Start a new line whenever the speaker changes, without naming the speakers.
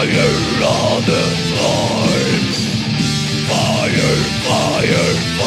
Fire all the time Fire, fire,